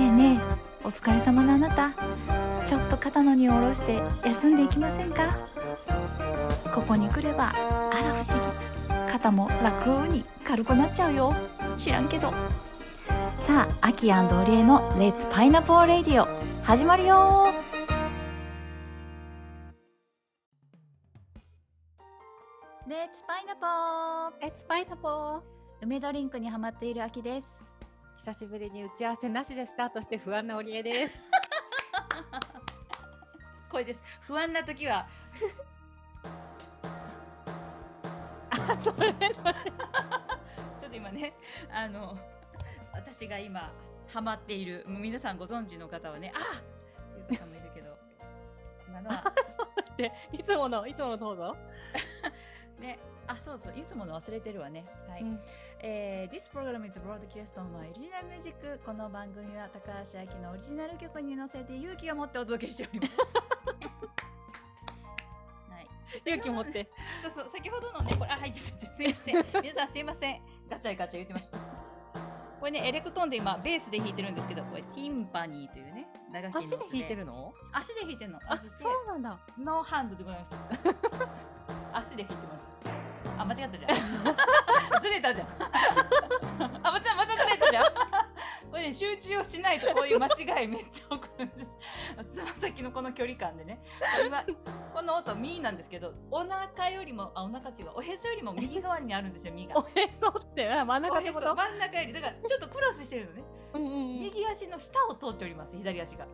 えねえお疲れ様のあなた。ちょっと肩の荷を下ろして休んでいきませんか？ここに来ればあら不思議。肩も楽に軽くなっちゃうよ。知らんけど。さあアキオリエの「レッツパイナポーレディオ」始まるよ。レッツパイナポーえスパイナポー梅ドリンクにハマっているアキです久しぶりに打ち合わせなしでスタートして不安な織江です。これです。不安な時は。あ、それそれ。ちょっと今ねあの私が今ハマっている皆さんご存知の方はねあっ！ていう方もいるけど今のは。で、いつものいつものどうぞ。ねあそうそういつもの忘れてるわね。はい、うんえー This program is broadcast on my original music この番組は高橋明のオリジナル曲に乗せて勇気を持ってお届けしておりますはい 勇気持って。そうそう、先ほどのね、これ、あ、はい、すすいません。皆さんすいません。ガチャガチャ言ってます。これね、エレクトーンで今、ベースで弾いてるんですけど、これ、ティンパニーというね、打楽器の足で弾いてるの？足で弾いてるの。あ、そうなんだ。 no hand でございます。足で弾いてます。あ、間違ったじゃん。ずれたじゃん。あ、まちゃん、またずれたじゃん。これね、集中をしないとこういう間違いめっちゃ起こるんです。つま先のこの距離感でね。今、この音、ミーなんですけど、お腹よりも、あ、お腹っていうか、おへそよりも右側にあるんですよ、ミーが。おへそってあ真ん中ってこと？真ん中より、だからちょっとクロスしてるのね。うんうんうん。右足の下を通っております、左足が。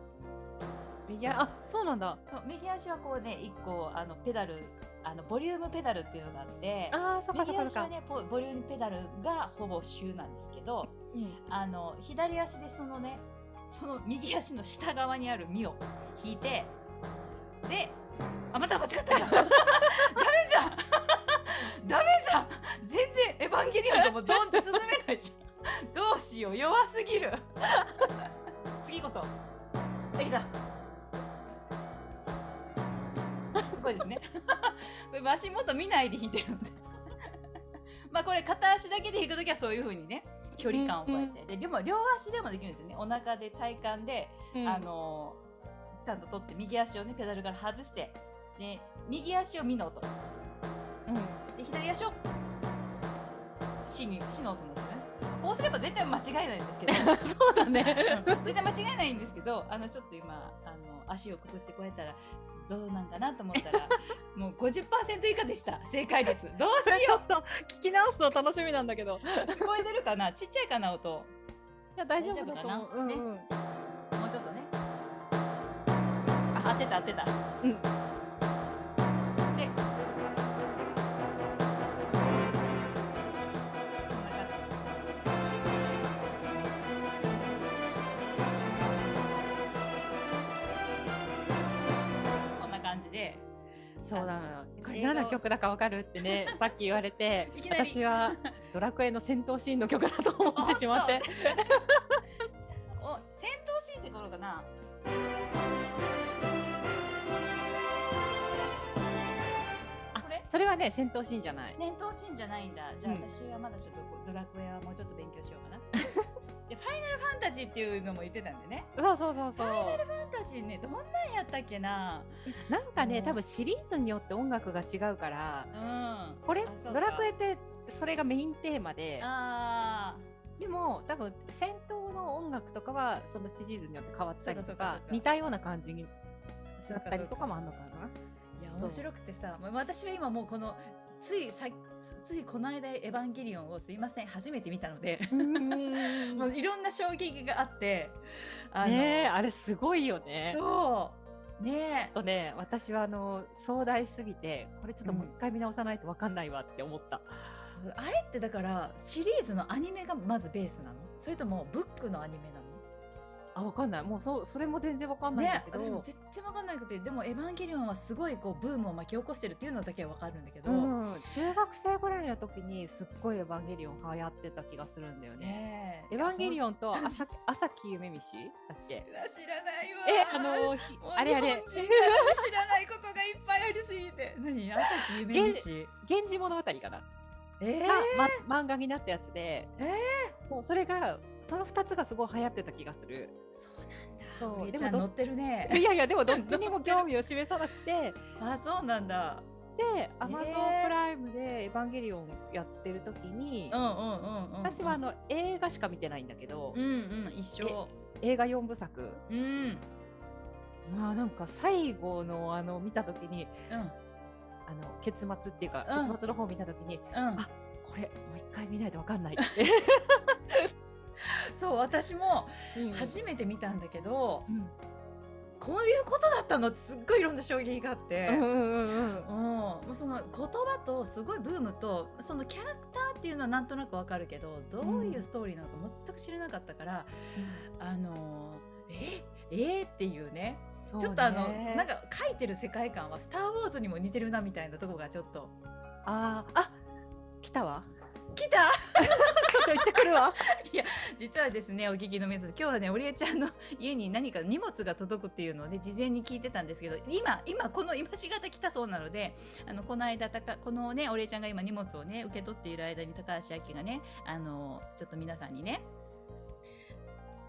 右あ、そうなんだ。そう、右足はこうね、一個、あの、ペダル、あの、ボリュームペダルっていうのがあって、あー、そっかそっか。右足はねポボリュームペダルがほぼ週なんですけどうん。あの左足でそのねその右足の下側にある実を引いてであまた間違ったじゃん。ダメじゃん。ダメじゃん。全然エヴァンゲリオンがもうドンって進めないじゃん。どうしよう。弱すぎる。次こそ。できたこれですね。これ足元見ないで弾いてるんで。まあこれ片足だけで弾くときはそういう風にね距離感をこうやって、ででも両足でもできるんですよね。お腹で体幹で、うん。あのちゃんと取って右足をねペダルから外してで右足をミの音。うん。で左足をシにシの音なんですよね。まあこうすれば絶対間違いないんですけど。そうだね。絶対間違いないんですけどあのちょっと今あの足をくくってこうやったらどうなんかなと思ったら もう50%以下でした。正解率。どうしよちょっと聞き直すの楽しみなんだけど。う聞こえてるかな？ちっちゃいかな音。いや大丈夫かな？うんうん。もうちょっとね。あ当てた当てた。うん。そうなのよ。これ何の曲だかわかるってね、さっき言われて私はドラクエの戦闘シーンの曲だと思ってしまって。お戦闘シーンって頃かな？あこれ？それはね、戦闘シーンじゃない。戦闘シーンじゃないんだ。じゃあうん。私はまだちょっとこうドラクエはもうちょっと勉強しようかなでファイナルファンタジーっていうのも言ってたんでね。そうそうそうそう。ファイナルファンタジーねどんなんやったっけな。なんかね、うん。多分シリーズによって音楽が違うから、うん。これドラクエってそれがメインテーマで、あでも多分戦闘の音楽とかはそのシリーズによって変わったりとか似たような感じにーそなうかそうかったりとかもあんのかな。いや面白くてさ私は今もうこのついさついこの間「エヴァンゲリオン」をすいません初めて見たのでもういろんな衝撃があってあのねえあれすごいよね。そう。ねあとね私はあの壮大すぎてこれちょっともう一回見直さないとわかんないわって思った。そうあれってだからシリーズのアニメがまずベースなの？それともブックのアニメなの？あわかんない。もうそうそれも全然わかんないんだねけど。私も全然わかんなくてでも「エヴァンゲリオン」はすごいこうブームを巻き起こしてるっていうのだけはわかるんだけど、うん、中学生ぐらいの時にすっごいエヴァンゲリオン流行ってた気がするんだよね。ねエヴァンゲリオンと朝朝木夢見しだっけ？知らないわ。え、あのあれあれ。知らないことがいっぱいありすぎて。何？朝木夢見し源氏物語かな、えー、が、ま、漫画になったやつで、えもうそれがその2つがすごい流行ってた気がする。そうなんだ。そう。ででも乗ってるね。いやいやでもどっちにも興味を示さなくて。あそうなんだ。で Amazon へー。プライムで「エヴァンゲリオン」やってる時に、うんうんうんうん私はあの映画しか見てないんだけど、うんうん一緒。映画4部作。うん。まあなんか最後のあの見た時にうん。あの結末っていうか、うん。結末の方見た時にうん。あこれもう一回見ないとわかんないって、そう私もうん。初めて見たんだけど、うん。こういうことだったの？ってすっごいいろんな衝撃があって、うんうんうんうん。もうその言葉とすごいブームとそのキャラクターっていうのはなんとなくわかるけどどういうストーリーなのか全く知らなかったから、あのえ？え？ーっていうね。うんちょっとあのなんか書いてる世界観は「スター・ウォーズ」にも似てるなみたいなとこがちょっと。あー。あ来たわ。来たと行ってくるわ。いや実はですねお聞きの皆さん今日はねおりえちゃんの家に何か荷物が届くっていうのを事前に聞いてたんですけど今今この今しがた来たそうなのであのこの間たかこのねおりえちゃんが今荷物をね受け取っている間に高橋明がねあのちょっと皆さんにね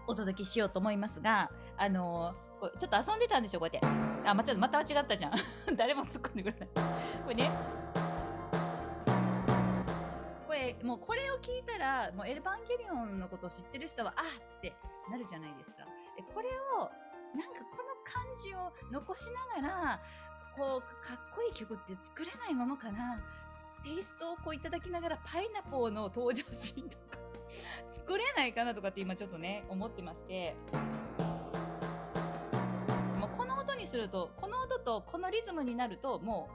お届けしようと思いますがあのちょっと遊んでたんでしょこうやって。あまちょっとまた違ったじゃん。誰も突っ込んでくれない。これねこれもうこれを聞いたらもうエヴァンゲリオンのことを知ってる人はあってなるじゃないですか。でこれをなんかこの感じを残しながらこうかっこいい曲って作れないものかなテイストをこういただきながらパイナポーの登場シーンとか 作れないかなとかって今ちょっとね思ってましてもうこの音にするとこの音とこのリズムになるとも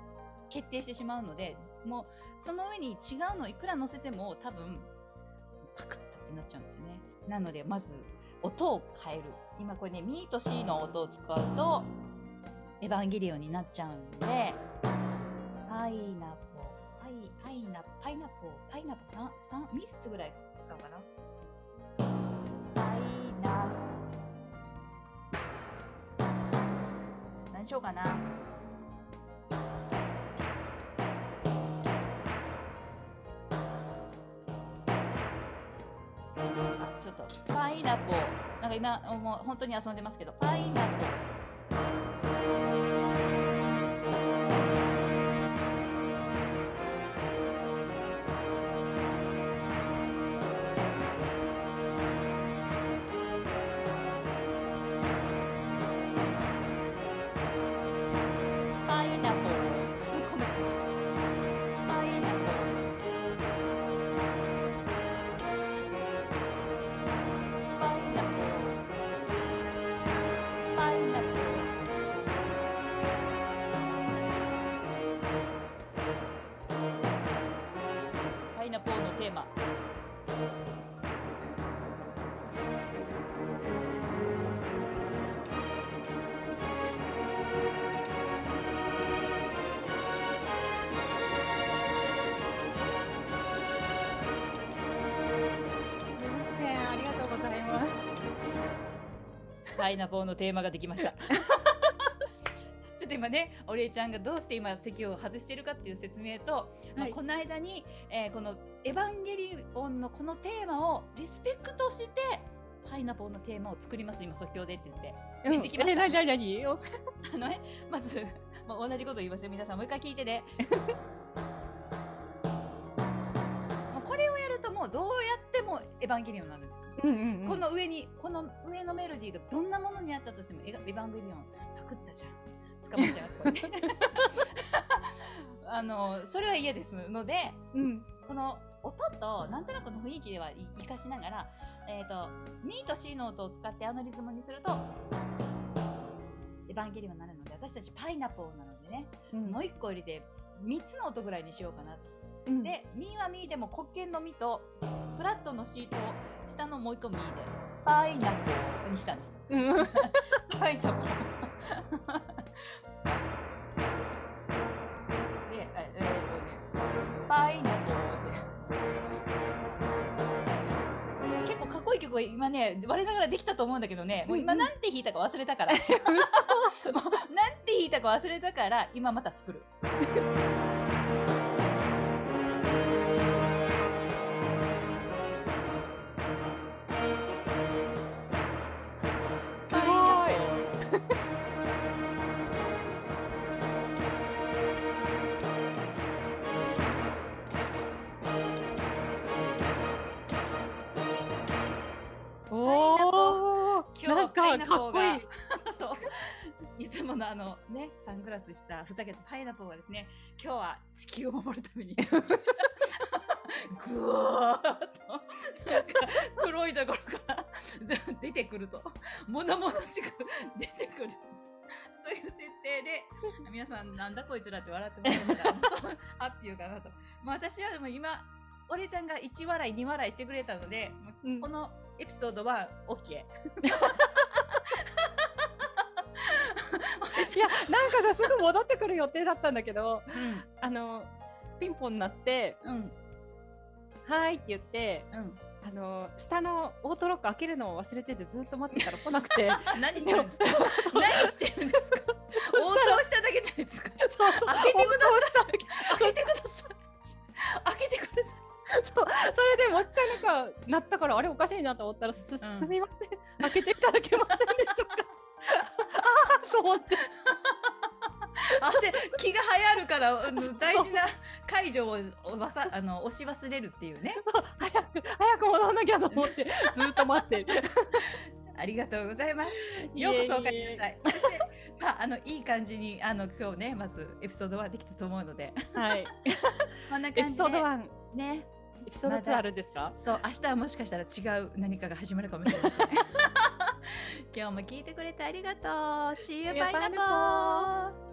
う決定してしまうのでもその上に違うのいくら乗せても多分パクッってなっちゃうんですよね。なのでまず音を変える。今これねミーと C の音を使うとエヴァンゲリオンになっちゃうんでパイナポパイパイナパイナポパイナポ3 3 3つぐらい使うかな。パイナ何しようかな。ナポーなんか今もう本当に遊んでますけどパインナップパイナポーのテーマができました。ちょっと今ね、お礼ちゃんがどうして今席を外してるかっていう説明と、まあはいこの間に、えーこのエヴァンゲリオンのこのテーマをリスペクトして、パイナポーのテーマを作ります、今即興でって言って。うんできましたえ何何何おあのね、まず、もう同じこと言いますよ、皆さん。もう一回聞いてね。どうやってもエヴァンゲリオンになるんです。うんうんうん。この上にこの上のメロディーがどんなものにあったとしてもエヴァンゲリオンパクったじゃん。捕まっちゃいますこれ。ね あのそれは嫌ですのでうん。この音となんとなくの雰囲気では生かしながら、えー、とミーと C の音を使ってあのリズムにするとエヴァンゲリオンになるので私たちパイナポーなのでね、うん。もう一個入れて3つの音ぐらいにしようかなとうんで、ミーはミーでも黒鍵のミとフラットのシート下のもう一個ミーでパイナポーにしたんです。うん パイナポー。で、ええーとね、パイナポーって。結構かっこいい曲が今ね、我ながらできたと思うんだけどね、もう今なんて弾いたか忘れたから。もうなんて弾いたか忘れたから、今また作る。おお、なんかかっこいい。そう。いつものあのね、サングラスしたふざけたパイナポーがですね、今日は地球を守るためにいう設定で皆さんなんだこいつらって笑ってもらえたらそうハッピーかなと、まあ、私はでも今俺ちゃんが1笑い2笑いしてくれたので、うん。このエピソードは OK いやなんかさすぐ戻ってくる予定だったんだけどうん。あのピンポンになってうん「はい」って言ってうんあの下のオートロック開けるのを忘れててずっと待ってたら来なくて。何してるんですか？何してるんですか？応答しただけじゃないですか？開けてくだささい。い開けてください。開けてください。そう。それでもう一回なんかなったからあれおかしいなと思ったらす,、すみません。開けていただけませんでしょうか？ああと思って。汗気が流行るから大事な解除をわさあの押し忘れるっていうね。早く早く戻らなきゃと思って ずっと待ってる。ありがとうございます。ようこそお帰りなさい。そして まああのいい感じにあの今日ねまずエピソードはできたと思うので。はい。こんなエ感じで。ピソード1ね。エピソード2あるんですか？そう明日はもしかしたら違う何かが始まるかもしれません今日も聞いてくれてありがとう。See you バイナポー